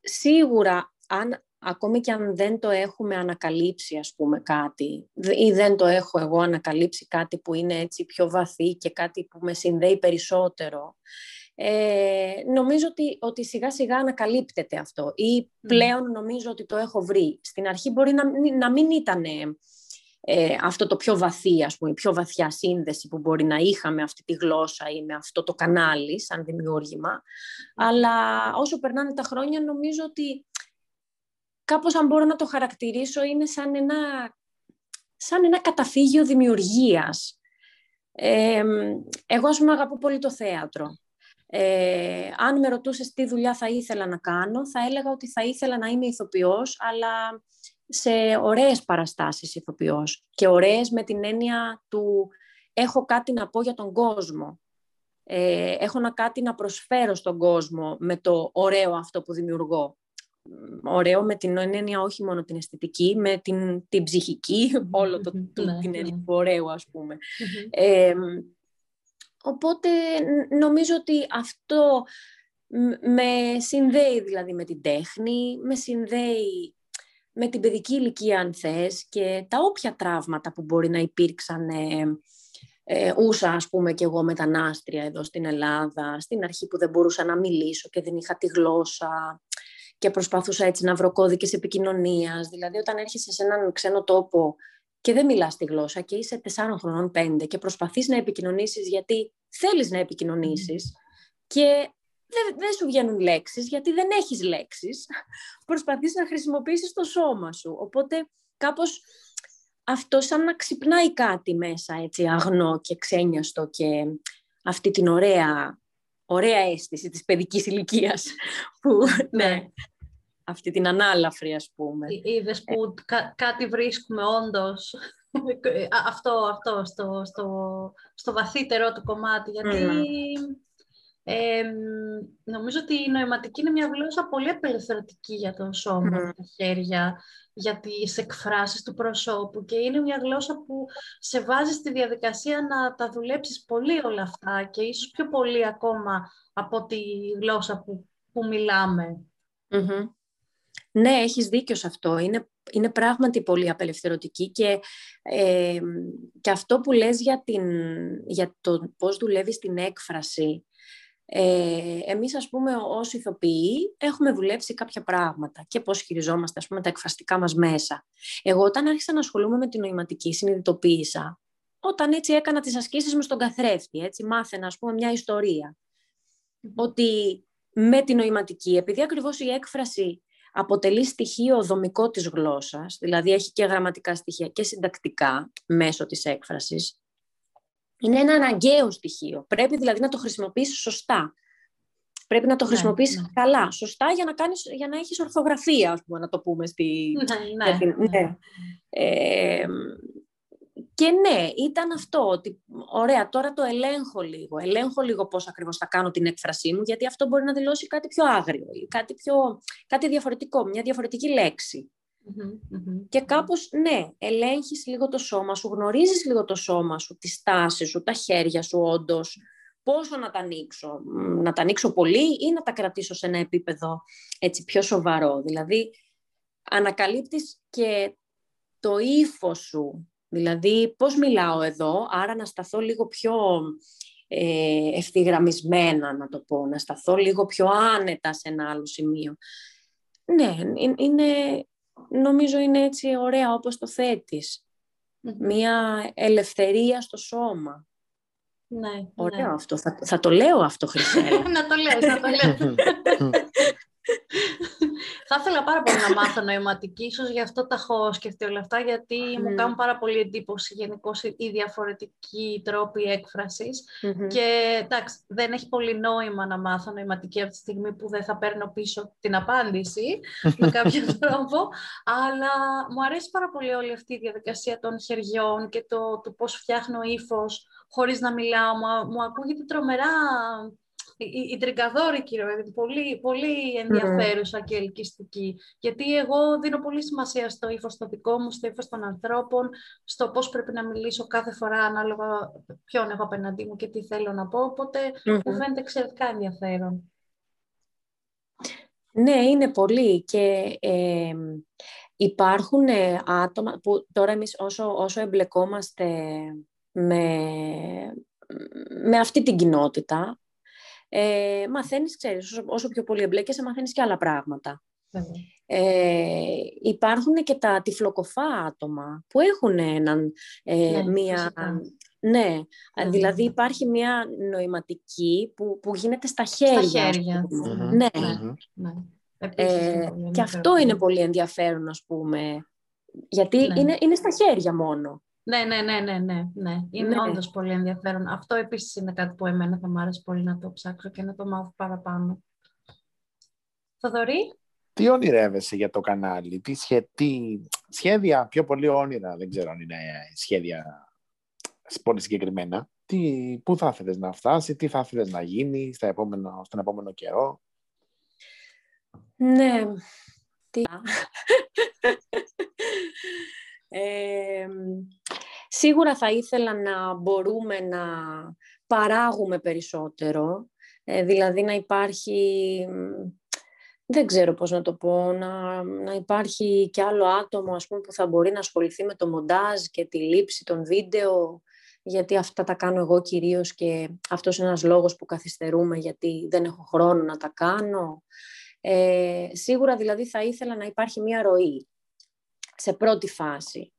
σίγουρα αν ακόμη και αν δεν το έχουμε ανακαλύψει, ας πούμε, κάτι, ή δεν το έχω εγώ ανακαλύψει κάτι που είναι έτσι πιο βαθύ και κάτι που με συνδέει περισσότερο, ε, νομίζω ότι, ότι σιγά σιγά ανακαλύπτεται αυτό ή πλέον νομίζω ότι το έχω βρει. Στην αρχή μπορεί να, να μην ήταν ε, αυτό το πιο βαθύ, ας πούμε, η πιο βαθιά σύνδεση που μπορεί να είχαμε αυτή τη γλώσσα ή με αυτό το κανάλι σαν δημιούργημα. Αλλά όσο περνάνε τα χρόνια νομίζω ότι κάπως αν μπορώ να το χαρακτηρίσω είναι σαν ένα, σαν ένα καταφύγιο δημιουργίας. Ε, εγώ ας πούμε αγαπώ πολύ το θέατρο. Ε, αν με ρωτούσες τι δουλειά θα ήθελα να κάνω, θα έλεγα ότι θα ήθελα να είμαι ηθοποιός, αλλά σε ωραίες παραστάσεις ηθοποιός και ωραίες με την έννοια του έχω κάτι να πω για τον κόσμο. Ε, έχω να κάτι να προσφέρω στον κόσμο με το ωραίο αυτό που δημιουργώ ωραίο με την έννοια όχι μόνο την αισθητική, με την, την ψυχική, όλο το, το, ναι, την ναι. έννοια του ωραίου ας πούμε. οπότε νομίζω ότι αυτό με συνδέει δηλαδή με την τέχνη, με συνδέει με την παιδική ηλικία αν θες και τα όποια τραύματα που μπορεί να υπήρξαν ε, ε, ούσα ας πούμε και εγώ μετανάστρια εδώ στην Ελλάδα, στην αρχή που δεν μπορούσα να μιλήσω και δεν είχα τη γλώσσα και προσπαθούσα έτσι να βρω κώδικες επικοινωνίας. Δηλαδή όταν έρχεσαι σε έναν ξένο τόπο και δεν μιλάς τη γλώσσα και είσαι 4 χρονών, 5 και προσπαθείς να επικοινωνήσεις γιατί θέλεις να επικοινωνήσεις και δεν, δεν σου βγαίνουν λέξεις γιατί δεν έχεις λέξεις. Προσπαθείς να χρησιμοποιήσεις το σώμα σου. Οπότε κάπως αυτό σαν να ξυπνάει κάτι μέσα έτσι αγνό και ξένιαστο και αυτή την ωραία, ωραία αίσθηση της παιδικής ηλικίας που ναι, ναι αυτή την ανάλαφρη ας πούμε. Είδες που κάτι βρίσκουμε όντως αυτό, αυτό στο, στο, στο βαθύτερο του κομμάτι γιατί νομίζω ότι η νοηματική είναι μια γλώσσα πολύ απελευθερωτική για τον σώμα, mm. τα χέρια, για τις εκφράσεις του προσώπου και είναι μια γλώσσα που σε βάζει στη διαδικασία να τα δουλέψεις πολύ όλα αυτά και ίσως πιο πολύ ακόμα από τη γλώσσα που, που μιλαμε Ναι, έχεις δίκιο σε αυτό. Είναι, είναι πράγματι πολύ απελευθερωτική και, και αυτό που λες για, την, για το πώς δουλεύεις την έκφραση Ε, εμείς, ας πούμε, ως ηθοποιοί έχουμε δουλέψει κάποια πράγματα και πώς χειριζόμαστε, ας πούμε, τα εκφραστικά μας μέσα. Εγώ όταν άρχισα να ασχολούμαι με την νοηματική, συνειδητοποίησα, όταν έτσι έκανα τις ασκήσεις μου στον καθρέφτη, έτσι μάθαινα, ας πούμε, μια ιστορία, ότι με την νοηματική, επειδή ακριβώς η έκφραση αποτελεί στοιχείο δομικό της γλώσσας, δηλαδή έχει και γραμματικά στοιχεία και συντακτικά μέσω της έκφρασης, είναι ένα αναγκαίο στοιχείο. Πρέπει δηλαδή να το χρησιμοποιήσεις σωστά. Πρέπει να το ναι, χρησιμοποιήσεις ναι. καλά, σωστά, για να, κάνεις, για να έχεις ορθογραφία, ας πούμε, να το πούμε στη... Ναι, ναι, ναι. ναι. Ε, και ναι, ήταν αυτό, ότι ωραία, τώρα το ελέγχω λίγο. Ελέγχω λίγο πώς ακριβώς θα κάνω την έκφρασή μου, γιατί αυτό μπορεί να δηλώσει κάτι πιο άγριο ή κάτι, πιο, κάτι διαφορετικό, μια διαφορετική Και κάπως, ναι, ελέγχεις λίγο το σώμα σου, γνωρίζεις λίγο το σώμα σου, τη στάση σου, τα χέρια σου όντως, πόσο να τα ανοίξω, να τα ανοίξω πολύ ή να τα κρατήσω σε ένα επίπεδο έτσι πιο σοβαρό. Δηλαδή, ανακαλύπτεις και το ύφος σου, Δηλαδή, πώς μιλάω εδώ, άρα να σταθώ λίγο πιο ε, ευθυγραμμισμένα, να το πω, να σταθώ λίγο πιο άνετα σε ένα άλλο σημείο. Ναι, είναι, νομίζω είναι έτσι ωραία όπως το θετεις Μία ελευθερία στο σώμα. Ναι, Ωραίο ναι. αυτό. Θα, θα το λέω αυτό, Χρυσέλα. να το λέω, να το λέω. Θα ήθελα πάρα πολύ να μάθω νοηματική, ίσως γι' αυτό τα έχω σκεφτεί όλα αυτά, γιατί μου κάνουν πάρα πολύ εντύπωση γενικώς οι διαφορετικοί τρόποι Και εντάξει, δεν έχει πολύ νόημα να μάθω νοηματική από τη στιγμή που δεν θα παίρνω πίσω την απάντηση με κάποιο τρόπο, αλλά μου αρέσει πάρα πολύ όλη αυτή η διαδικασία των χεριών και το, το πώς φτιάχνω ύφος χωρίς να μιλάω. Μου, μου ακούγεται τρομερά η, η τριγκαδόρικη, πολύ, πολύ ενδιαφέρουσα και ελκυστική. Γιατί εγώ δίνω πολύ σημασία στο ύφος το δικό μου, στο ύφος των ανθρώπων, στο πώς πρέπει να μιλήσω κάθε φορά ανάλογα ποιον έχω απέναντί μου και τι θέλω να πω. Οπότε μου φαίνεται εξαιρετικά ενδιαφέρον. Ναι, είναι πολύ και ε, υπάρχουν άτομα που τώρα εμείς όσο, όσο εμπλεκόμαστε με, με αυτή την κοινότητα, ε, μαθαίνεις, ξέρεις, όσο, όσο πιο πολύ εμπλέκεσαι, μαθαίνεις και άλλα πράγματα. Ε, υπάρχουν και τα τυφλοκοφά άτομα που έχουν έναν, ε, ναι, μία... Ναι, δηλαδή υπάρχει μια νοηματική που, που γίνεται στα χέρια. Στα χέρια. Ναι. ναι. Ε, και αυτό είναι πολύ ενδιαφέρον, ας πούμε, γιατί ναι. είναι, είναι στα χέρια μόνο. Ναι, ναι, ναι, ναι, ναι, ναι. Είναι ναι. όντως πολύ ενδιαφέρον. Αυτό επίσης είναι κάτι που εμένα θα μου άρεσε πολύ να το ψάξω και να το μάθω παραπάνω. Θοδωρή; Τι ονειρεύεσαι για το κανάλι, τι, σχέδια, πιο πολύ όνειρα, δεν ξέρω αν είναι σχέδια πολύ συγκεκριμένα. Τι, πού θα ήθελες να φτάσει, τι θα ήθελες να γίνει στα επόμενο, στον επόμενο καιρό; Ναι, τι... σίγουρα θα ήθελα να μπορούμε να παράγουμε περισσότερο, ε, δηλαδή να υπάρχει, δεν ξέρω πώς να το πω, να, να υπάρχει και άλλο άτομο ας πούμε, που θα μπορεί να ασχοληθεί με το μοντάζ και τη λήψη των βίντεο, γιατί αυτά τα κάνω εγώ κυρίως και αυτός είναι ένας λόγος που καθυστερούμε γιατί δεν έχω χρόνο να τα κάνω. Ε, σίγουρα δηλαδή θα ήθελα να υπάρχει μια ροή σε πρώτη φάση.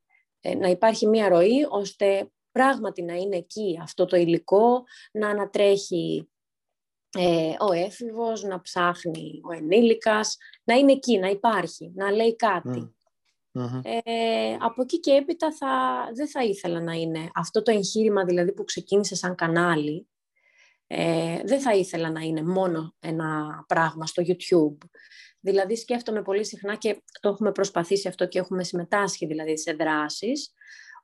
Ε, να υπάρχει μία ροή ώστε πράγματι να είναι εκεί αυτό το υλικό, να ανατρέχει ε, ο έφηβος, να ψάχνει ο ενήλικας, να είναι εκεί, να υπάρχει, να λέει κάτι. Ε, από εκεί και έπειτα θα, δεν θα ήθελα να είναι αυτό το εγχείρημα δηλαδή που ξεκίνησε σαν κανάλι, ε, δεν θα ήθελα να είναι μόνο ένα πράγμα στο YouTube. Δηλαδή σκέφτομαι πολύ συχνά και το έχουμε προσπαθήσει αυτό και έχουμε συμμετάσχει δηλαδή σε δράσεις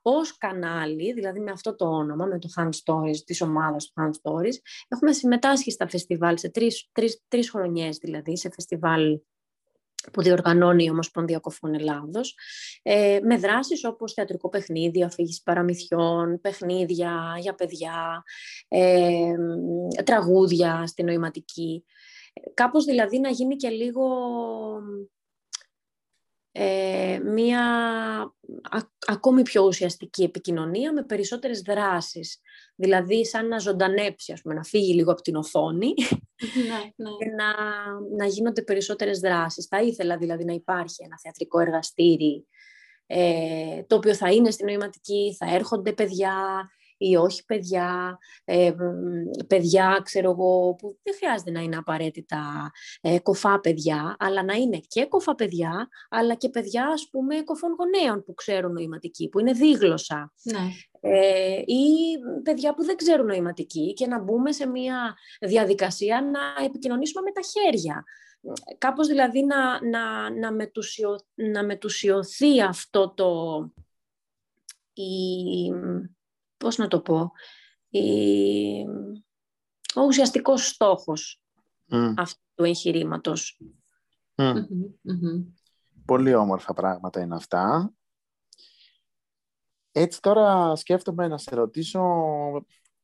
ως κανάλι, δηλαδή με αυτό το όνομα, με το Hand Stories, της ομάδας του Hand Stories, έχουμε συμμετάσχει στα φεστιβάλ, σε τρεις, τρεις, τρεις χρονιές δηλαδή, σε φεστιβάλ που διοργανώνει η Ομοσπονδία Κοφών Ελλάδος, ε, με δράσεις όπως θεατρικό παιχνίδι, αφήγηση παραμυθιών, παιχνίδια για παιδιά, ε, τραγούδια στη νοηματική. Κάπως δηλαδή να γίνει και λίγο ε, μία ακόμη πιο ουσιαστική επικοινωνία με περισσότερες δράσεις. Δηλαδή σαν να ζωντανέψει, ας πούμε, να φύγει λίγο από την οθόνη ναι, ναι. και να, να γίνονται περισσότερες δράσεις. Θα ήθελα δηλαδή να υπάρχει ένα θεατρικό εργαστήρι ε, το οποίο θα είναι στην νοηματική, θα έρχονται παιδιά, ή όχι παιδιά, ε, παιδιά, ξέρω εγώ, που δεν χρειάζεται να είναι απαραίτητα ε, κοφά παιδιά, αλλά να είναι και κοφά παιδιά, αλλά και παιδιά, ας πούμε, κοφών γονέων που ξέρουν νοηματική, που είναι δίγλωσσα. Ναι. Ε, ή παιδιά που δεν ξέρουν νοηματική και να μπούμε σε μια διαδικασία να επικοινωνήσουμε με τα χέρια. Κάπως δηλαδή να, να, να, μετουσιο, να μετουσιωθεί αυτό το... Η, πώς να το πω, ο ουσιαστικός στόχος αυτού του εγχειρήματος. Πολύ όμορφα πράγματα είναι αυτά. Έτσι τώρα σκέφτομαι να σε ρωτήσω,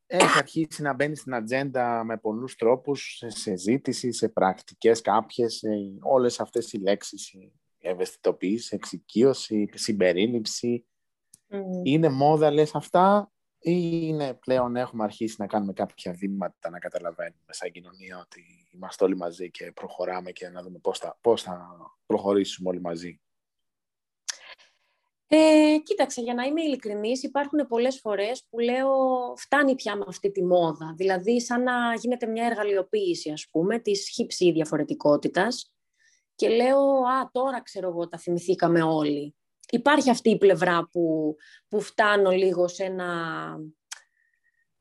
έχεις αρχίσει να μπαίνεις στην ατζέντα με πολλούς τρόπους, σε ζήτηση, σε πρακτικές κάποιες, όλες αυτές οι λέξεις, η ευαισθητοποίηση, εξοικείωση, συμπερίληψη. Είναι μόδα λες αυτά; ή είναι πλέον έχουμε αρχίσει να κάνουμε κάποια βήματα να καταλαβαίνουμε σαν κοινωνία ότι είμαστε όλοι μαζί και προχωράμε και να δούμε πώς θα, πώς θα προχωρήσουμε όλοι μαζί. Ε, κοίταξε, για να είμαι ειλικρινής, υπάρχουν πολλές φορές που λέω φτάνει πια με αυτή τη μόδα. Δηλαδή, σαν να γίνεται μια εργαλειοποίηση, ας πούμε, της χύψη διαφορετικότητας. Και λέω, α, τώρα ξέρω εγώ, τα θυμηθήκαμε όλοι υπάρχει αυτή η πλευρά που, που φτάνω λίγο σε ένα...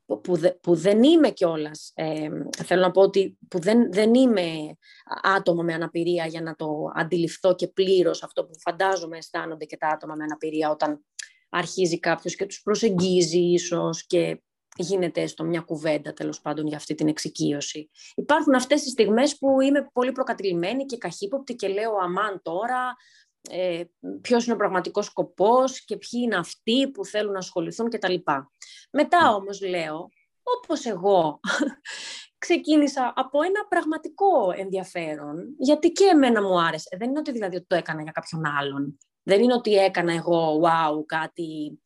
Που, που δεν είμαι κιόλας. Ε, θέλω να πω ότι που δεν, δεν είμαι άτομο με αναπηρία για να το αντιληφθώ και πλήρως αυτό που φαντάζομαι αισθάνονται και τα άτομα με αναπηρία όταν αρχίζει κάποιος και τους προσεγγίζει ίσως και γίνεται έστω μια κουβέντα τέλος πάντων για αυτή την εξοικείωση. Υπάρχουν αυτές τις στιγμές που είμαι πολύ προκατηλημένη και καχύποπτη και λέω αμάν τώρα ε, ποιος είναι ο πραγματικός σκοπός και ποιοι είναι αυτοί που θέλουν να ασχοληθούν κτλ. Μετά ναι. όμως λέω, όπως εγώ ξεκίνησα από ένα πραγματικό ενδιαφέρον, γιατί και εμένα μου άρεσε. Δεν είναι ότι δηλαδή το έκανα για κάποιον άλλον. Δεν είναι ότι έκανα εγώ, wow, κάτι,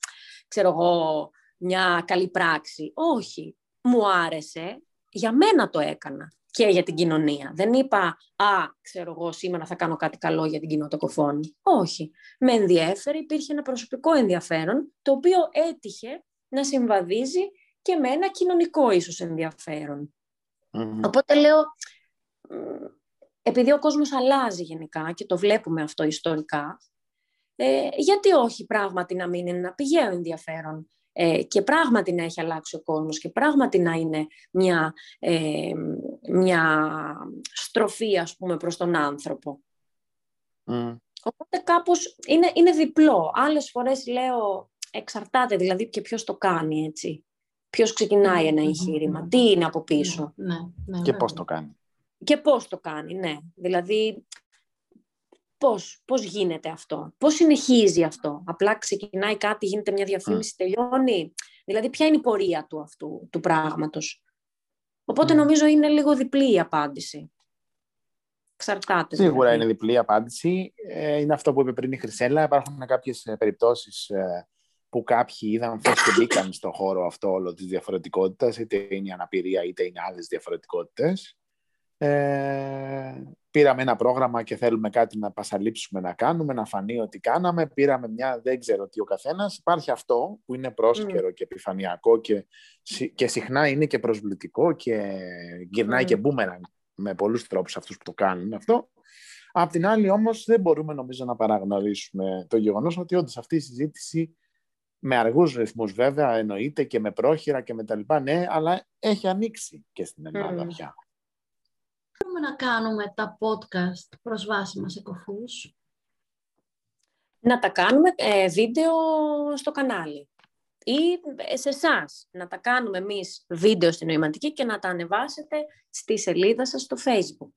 ξέρω εγώ, μια καλή πράξη. Όχι, μου άρεσε, για μένα το έκανα και για την κοινωνία. Δεν είπα, α, ξέρω εγώ, σήμερα θα κάνω κάτι καλό για την κοινότητα κοφώνη. Όχι. Με ενδιέφερε, υπήρχε ένα προσωπικό ενδιαφέρον, το οποίο έτυχε να συμβαδίζει και με ένα κοινωνικό ίσως Οπότε λέω, επειδή ο κόσμος αλλάζει γενικά και το βλέπουμε αυτό ιστορικά, ε, γιατί όχι πράγματι να μην είναι ένα πηγαίο ενδιαφέρον ε, και πράγματι να έχει αλλάξει ο κόσμος και πράγματι να είναι μια, ε, μια στροφή ας πούμε προς τον άνθρωπο. Mm. Οπότε κάπως είναι, είναι διπλό. Άλλες φορές λέω εξαρτάται δηλαδή και ποιος το κάνει έτσι. Ποιος ξεκινάει ένα εγχείρημα, τι είναι από πίσω. Ναι, ναι, και πώς το κάνει. Και πώς το κάνει, ναι. Δηλαδή Πώς, πώς γίνεται αυτό, πώς συνεχίζει αυτό; Απλά ξεκινάει κάτι, γίνεται μια διαφήμιση, τελειώνει; Δηλαδή, ποια είναι η πορεία του αυτού, του πράγματος; Οπότε νομίζω είναι λίγο διπλή η απάντηση. Ξαρτάται. Σίγουρα δηλαδή. είναι διπλή η απάντηση. Ε, είναι αυτό που είπε πριν η Χρυσέλα. Υπάρχουν κάποιες ε, περιπτώσεις ε, που κάποιοι είδαν φως και μπήκαν στον χώρο αυτό όλο της διαφορετικότητας, είτε είναι η αναπηρία είτε είναι άλλες διαφορετικότητες. Ε, πήραμε ένα πρόγραμμα και θέλουμε κάτι να πασαλείψουμε να κάνουμε, να φανεί ότι κάναμε. Πήραμε μια, δεν ξέρω τι ο καθένας. Υπάρχει αυτό που είναι πρόσκαιρο mm. και επιφανειακό και, και συχνά είναι και προσβλητικό και γυρνάει mm. και μπούμεραν με πολλούς τρόπους αυτούς που το κάνουν αυτό. Απ' την άλλη όμως δεν μπορούμε νομίζω να παραγνωρίσουμε το γεγονός ότι όντως αυτή η συζήτηση με αργούς ρυθμούς βέβαια εννοείται και με πρόχειρα και με τα λοιπά, ναι, αλλά έχει ανοίξει και στην Ελλάδα mm. πια μπορούμε να κάνουμε τα podcast προσβάσιμα σε κοφούς; Να τα κάνουμε ε, βίντεο στο κανάλι ή σε εσάς να τα κάνουμε εμείς βίντεο στην νοηματική και να τα ανεβάσετε στη σελίδα σας στο facebook.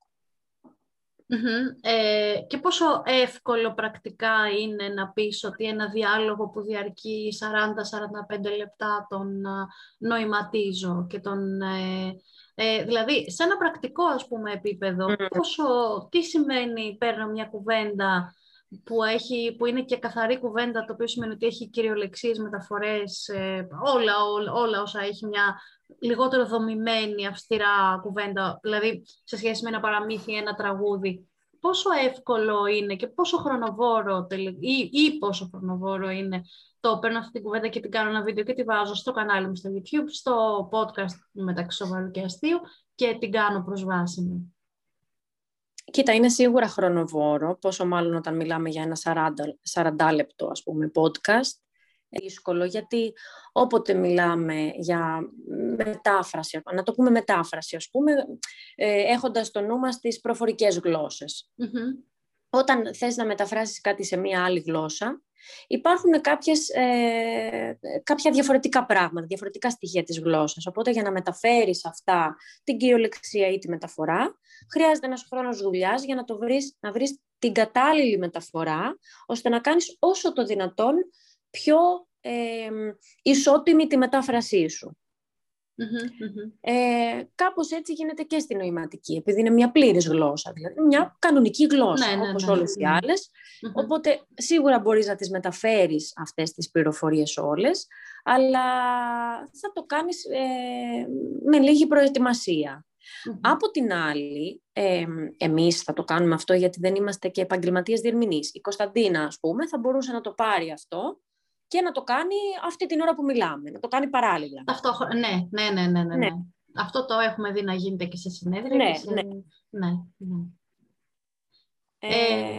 Ε, και πόσο εύκολο πρακτικά είναι να πεις ότι ένα διάλογο που διαρκεί 40-45 λεπτά τον νοηματίζω και τον ε, ε, δηλαδή, σε ένα πρακτικό ας πούμε, επίπεδο, πόσο, τι σημαίνει παίρνω μια κουβέντα που, έχει, που είναι και καθαρή κουβέντα, το οποίο σημαίνει ότι έχει κυριολεξίες, μεταφορές, ε, όλα, όλα, όλα όσα έχει μια λιγότερο δομημένη, αυστηρά κουβέντα, δηλαδή σε σχέση με ένα παραμύθι, ένα τραγούδι. Πόσο εύκολο είναι και πόσο χρονοβόρο ή, ή πόσο χρονοβόρο είναι το παίρνω αυτή την κουβέντα και την κάνω ένα βίντεο και τη βάζω στο κανάλι μου στο YouTube, στο podcast μεταξύ σοβαρού και αστείου και την κάνω προσβάσιμη. Κοίτα, είναι σίγουρα χρονοβόρο, πόσο μάλλον όταν μιλάμε για ένα 40, 40 λεπτό ας πούμε podcast. Δύσκολο, γιατί όποτε μιλάμε για μετάφραση, να το πούμε μετάφραση, ας πούμε, ε, έχοντας στο νου μας τις προφορικές Όταν θες να μεταφράσεις κάτι σε μία άλλη γλώσσα, υπάρχουν κάποιες, ε, κάποια διαφορετικά πράγματα, διαφορετικά στοιχεία της γλώσσας. Οπότε για να μεταφέρεις αυτά, την κυριολεξία ή τη μεταφορά, χρειάζεται ένας χρόνος δουλειάς για να, το βρεις, να βρεις την κατάλληλη μεταφορά, ώστε να κάνεις όσο το δυνατόν πιο ε, ισότιμη τη μετάφρασή σου. Ε, κάπως έτσι γίνεται και στην νοηματική, επειδή είναι μια πλήρης γλώσσα, δηλαδή μια κανονική γλώσσα, ναι, ναι, όπως ναι, όλες οι αλλες Οπότε σίγουρα μπορείς να τις μεταφέρεις αυτές τις πληροφορίες όλες, αλλά θα το κάνεις ε, με λίγη Από την άλλη, ε, εμείς θα το κάνουμε αυτό γιατί δεν είμαστε και επαγγελματίες διερμηνείς. Η Κωνσταντίνα, ας πούμε, θα μπορούσε να το πάρει αυτό και να το κάνει αυτή την ώρα που μιλάμε, να το κάνει παράλληλα. Αυτό, ναι, ναι, ναι, ναι, ναι, ναι. Αυτό το έχουμε δει να γίνεται και σε συνέδρια. Ναι, σε... ναι. ναι, ναι. Ε...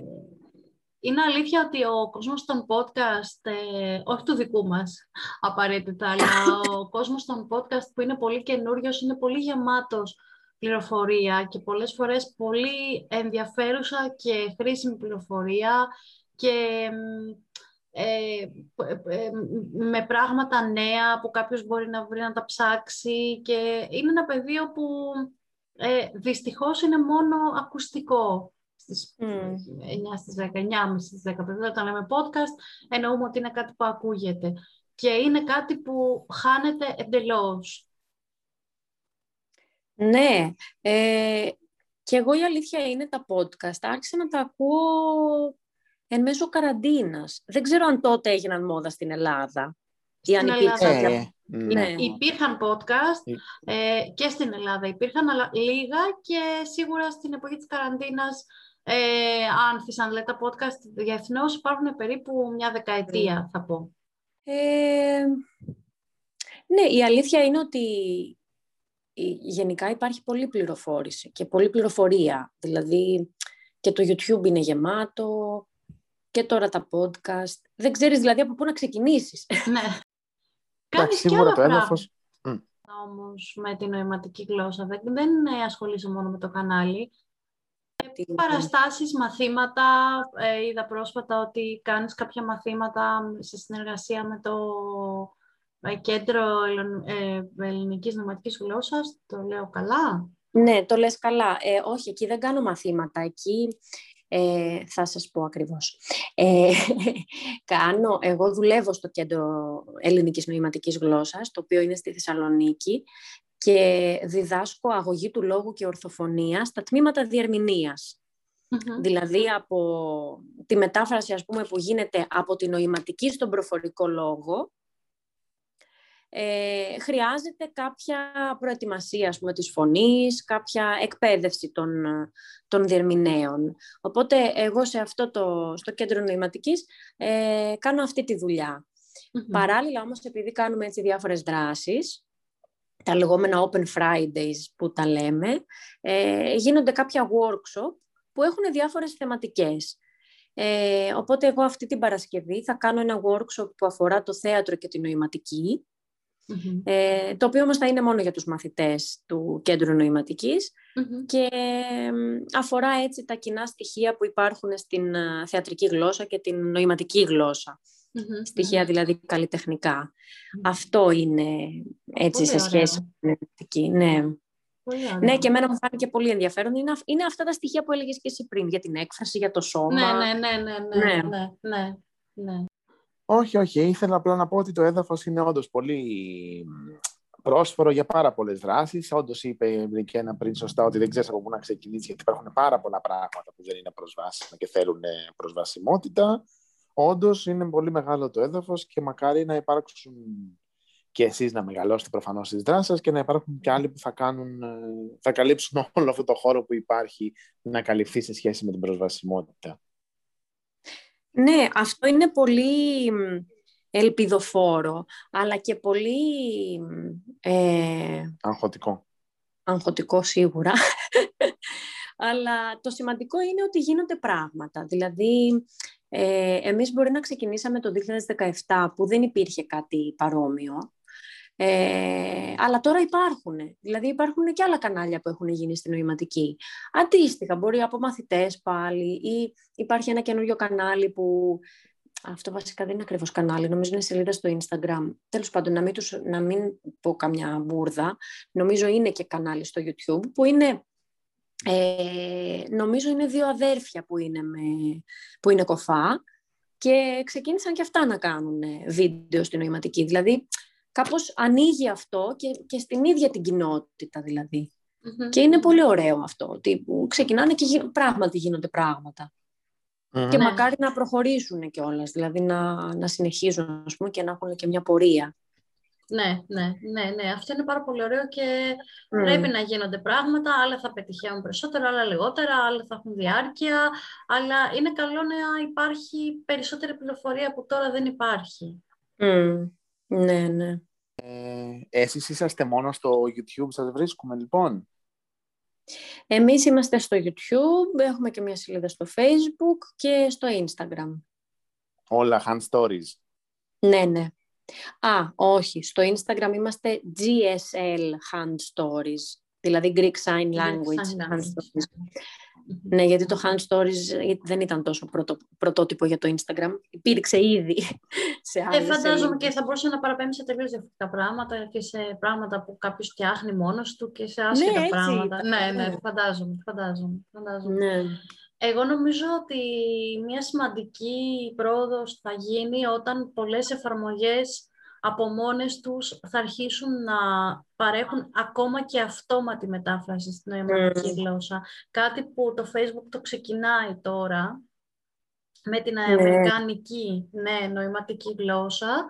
είναι αλήθεια ότι ο κόσμος των podcast, ε, όχι του δικού μας απαραίτητα, αλλά ο κόσμος των podcast που είναι πολύ καινούριος είναι πολύ γεμάτος πληροφορία και πολλές φορές πολύ ενδιαφέρουσα και χρήσιμη πληροφορία και ε, ε, με πράγματα νέα που κάποιος μπορεί να βρει να τα ψάξει και είναι ένα πεδίο που ε, δυστυχώς είναι μόνο ακουστικό στις mm. 9 στις 10, 9 στις 10 όταν λέμε podcast εννοούμε ότι είναι κάτι που ακούγεται και είναι κάτι που χάνεται εντελώς. Ναι, ε, και εγώ η αλήθεια είναι τα podcast άρχισα να τα ακούω εν μέσω καραντίνας. Δεν ξέρω αν τότε έγιναν μόδα στην Ελλάδα. Στην αν Ελλάδα. Ε, ναι. ναι. Υπήρχαν podcast ε, και στην Ελλάδα υπήρχαν, αλλά λίγα και σίγουρα στην εποχή της καραντίνας ε, άνθησαν λέει, τα podcast διεθνώς υπάρχουν περίπου μια δεκαετία ναι. θα πω. Ε, ναι, η αλήθεια είναι ότι γενικά υπάρχει πολλή πληροφόρηση και πολλή πληροφορία. Δηλαδή και το YouTube είναι γεμάτο, και τώρα τα podcast. Δεν ξέρεις δηλαδή από πού να ξεκινήσεις. Ναι. Κάνεις και άλλα πράγματα. Όμως με την νοηματική γλώσσα. Δεν, δεν ασχολείσαι μόνο με το κανάλι. Τι Παραστάσεις, μαθήματα. Ε, είδα πρόσφατα ότι κάνεις κάποια μαθήματα σε συνεργασία με το ε, Κέντρο ε, Ελληνικής Νοηματικής Γλώσσας. Το λέω καλά; Ναι, το λες καλά. Ε, όχι, εκεί δεν κάνω μαθήματα. Εκεί ε, θα σας πω ακριβώς. Ε, κάνω, εγώ δουλεύω στο Κέντρο Ελληνικής Νοηματικής Γλώσσας, το οποίο είναι στη Θεσσαλονίκη και διδάσκω αγωγή του λόγου και ορθοφωνίας στα τμήματα Δηλαδή από τη μετάφραση ας πούμε, που γίνεται από τη νοηματική στον προφορικό λόγο ε, χρειάζεται κάποια προετοιμασία ας πούμε, της φωνής, κάποια εκπαίδευση των, των διερμηνέων. Οπότε εγώ σε αυτό το, στο κέντρο νοηματικής ε, κάνω αυτή τη δουλειά. Παράλληλα όμως επειδή κάνουμε έτσι διάφορες δράσεις, τα λεγόμενα Open Fridays που τα λέμε, ε, γίνονται κάποια workshop που έχουν διάφορες θεματικές. Ε, οπότε εγώ αυτή την Παρασκευή θα κάνω ένα workshop που αφορά το θέατρο και τη νοηματική ε, το οποίο όμως θα είναι μόνο για τους μαθητές του Κέντρου και αφορά έτσι τα κοινά στοιχεία που υπάρχουν στην ε, θεατρική γλώσσα και την νοηματική Στοιχεία δηλαδή καλλιτεχνικά. Αυτό είναι έτσι σε σχέση με την νοηματική. Ναι. ναι, και εμένα μου φάνηκε πολύ ενδιαφέρον. Είναι, είναι αυτά τα στοιχεία που έλεγες και εσύ πριν, για την έκφραση, για το σώμα. Ναι, ναι, ναι, ναι, ναι, ναι, ναι, ναι. Όχι, όχι. Ήθελα απλά να πω ότι το έδαφος είναι όντως πολύ, πρόσφορο για πάρα πολλές δράσεις. Όντως, είπε η ένα πριν σωστά ότι δεν ξέρεις από πού να ξεκινήσεις, γιατί υπάρχουν πάρα πολλά πράγματα που δεν είναι προσβάσιμα και θέλουν προσβασιμότητα. Όντως, είναι πολύ μεγάλο το έδαφος και μακάρι να υπάρξουν και εσείς να μεγαλώσετε προφανώς τις δράσεις σας και να υπάρχουν και άλλοι που θα, κάνουν, ε, θα καλύψουν όλο αυτό το χώρο που υπάρχει να καλυφθεί σε σχέση με την προσβασιμότητα. Ναι, αυτό είναι πολύ ελπιδοφόρο, αλλά και πολύ... Ε, αγχωτικό. Αγχωτικό σίγουρα. αλλά το σημαντικό είναι ότι γίνονται πράγματα. Δηλαδή, ε, εμείς μπορεί να ξεκινήσαμε το 2017 που δεν υπήρχε κάτι παρόμοιο ε, αλλά τώρα υπάρχουν. Δηλαδή υπάρχουν και άλλα κανάλια που έχουν γίνει στην νοηματική. Αντίστοιχα, μπορεί από μαθητές πάλι ή υπάρχει ένα καινούριο κανάλι που... Αυτό βασικά δεν είναι ακριβώς κανάλι, νομίζω είναι σελίδα στο Instagram. Τέλος πάντων, να μην, τους, να μην πω καμιά μπουρδα, νομίζω είναι και κανάλι στο YouTube που είναι ε, νομίζω είναι δύο αδέρφια που είναι, με, που είναι κοφά και ξεκίνησαν και αυτά να κάνουν βίντεο στη νοηματική. Δηλαδή, κάπως ανοίγει αυτό και, και στην ίδια την κοινότητα δηλαδη Και είναι πολύ ωραίο αυτό, ότι ξεκινάνε και πράγματι γίνονται Και ναι. μακάρι να προχωρήσουν κιόλας, δηλαδή να, να συνεχίζουν ας πούμε, και να έχουν και μια πορεία. Ναι, ναι, ναι, ναι. Αυτό είναι πάρα πολύ ωραίο και πρέπει να γίνονται πράγματα. Άλλα θα πετυχαίνουν περισσότερο, άλλα λιγότερα, άλλα θα έχουν διάρκεια. Αλλά είναι καλό να υπάρχει περισσότερη πληροφορία που τώρα δεν υπάρχει. Ναι, ναι. Ε, εσείς είσαστε μόνο στο YouTube, σας βρίσκουμε λοιπόν; Εμείς είμαστε στο YouTube, έχουμε και μια σελίδα στο Facebook και στο Instagram. Όλα hand stories. Ναι, ναι. Α, όχι. Στο Instagram είμαστε GSL hand stories, δηλαδή Greek Sign Language hand stories. Ναι, γιατί το Hand Stories δεν ήταν τόσο πρωτο, πρωτότυπο για το Instagram. Υπήρξε ήδη σε άλλες ε, Φαντάζομαι και θα μπορούσε να παραπέμψει σε τελείως διαφορετικά πράγματα και σε πράγματα που κάποιος φτιάχνει μόνος του και σε άσχετα ναι, πράγματα. Ναι, ναι, φαντάζομαι, φαντάζομαι, φαντάζομαι. Ναι. Εγώ νομίζω ότι μια σημαντική πρόοδος θα γίνει όταν πολλές εφαρμογές από μόνες τους θα αρχίσουν να παρέχουν ακόμα και αυτόματη μετάφραση στην νοηματική mm. γλώσσα. Κάτι που το Facebook το ξεκινάει τώρα με την ναι. αμερικανική ναι, νοηματική γλώσσα.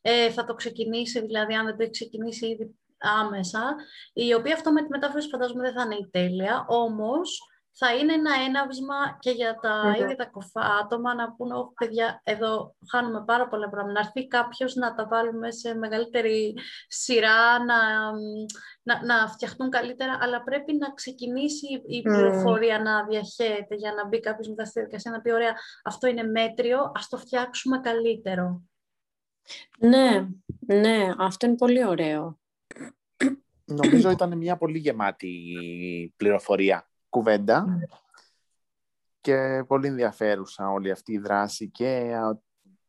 Ε, θα το ξεκινήσει, δηλαδή αν δεν το έχει ξεκινήσει ήδη άμεσα, η οποία αυτόματη μετάφραση φαντάζομαι δεν θα είναι η τέλεια, όμως θα είναι ένα έναυσμα και για τα ίδια τα κοφά άτομα να πούνε «Όχι παιδιά, εδώ χάνουμε πάρα πολλά πράγματα». Να έρθει κάποιος να τα βάλουμε σε μεγαλύτερη σειρά, να, να, να φτιαχτούν καλύτερα, αλλά πρέπει να ξεκινήσει η πληροφορία να διαχέεται για να μπει κάποιος μετά στη διαδικασία να πει «Ωραία, αυτό είναι μέτριο, ας το φτιάξουμε καλύτερο». Ναι, ναι, αυτό είναι πολύ ωραίο. Νομίζω ήταν μια πολύ γεμάτη πληροφορία κουβέντα ναι. και πολύ ενδιαφέρουσα όλη αυτή η δράση και,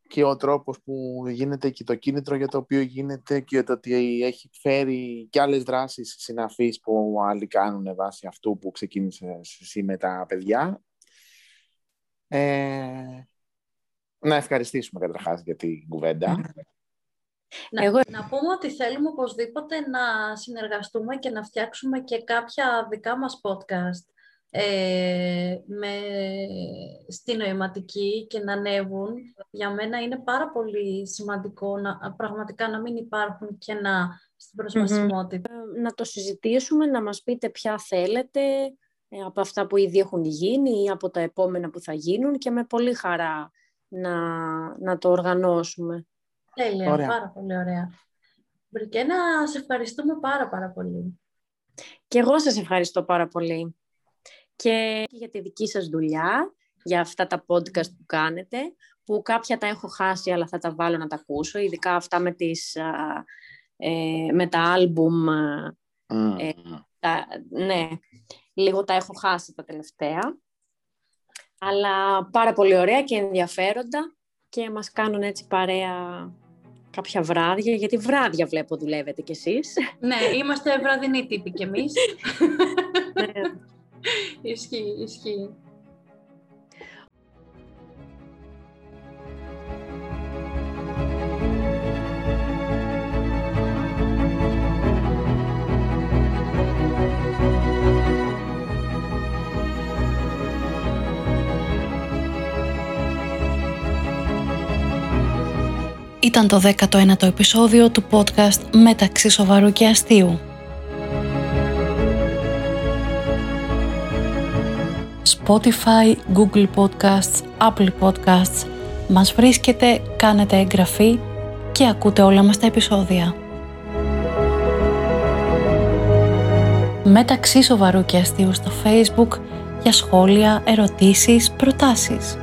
και ο τρόπος που γίνεται και το κίνητρο για το οποίο γίνεται και το ότι έχει φέρει και άλλες δράσεις συναφείς που άλλοι κάνουν βάσει αυτού που ξεκίνησε εσύ με τα παιδιά. Ε, να ευχαριστήσουμε καταρχάς για την κουβέντα. Ναι. Να, Εγώ... να πούμε ότι θέλουμε οπωσδήποτε να συνεργαστούμε και να φτιάξουμε και κάποια δικά μας podcast ε, με, στη νοηματική και να ανέβουν. Για μένα είναι πάρα πολύ σημαντικό να, πραγματικά να μην υπάρχουν κενά στην προσβασιμότητα. Ε, να το συζητήσουμε, να μας πείτε ποια θέλετε ε, από αυτά που ήδη έχουν γίνει ή από τα επόμενα που θα γίνουν και με πολύ χαρά να, να το οργανώσουμε. Τέλεια, πάρα πολύ ωραία. Βρικένα, σε ευχαριστούμε πάρα πάρα πολύ. Και εγώ σας ευχαριστώ πάρα πολύ. Και για τη δική σας δουλειά, για αυτά τα podcast που κάνετε, που κάποια τα έχω χάσει, αλλά θα τα βάλω να τα ακούσω, ειδικά αυτά με, τις, ε, με τα άλμπουμ. Ε, τα, ναι, λίγο τα έχω χάσει τα τελευταία. Αλλά πάρα πολύ ωραία και ενδιαφέροντα και μας κάνουν έτσι παρέα κάποια βράδια, γιατί βράδια βλέπω δουλεύετε κι εσείς. Ναι, είμαστε βραδινοί τύποι κι εμείς. ναι. Ισχύει, ισχύει. Ήταν το 19ο επεισόδιο του podcast «Μεταξύ σοβαρού και αστείου». Spotify, Google Podcasts, Apple Podcasts. Μας βρίσκετε, κάνετε εγγραφή και ακούτε όλα μας τα επεισόδια. Μεταξύ σοβαρού και αστείου στο Facebook για σχόλια, ερωτήσεις, προτάσεις.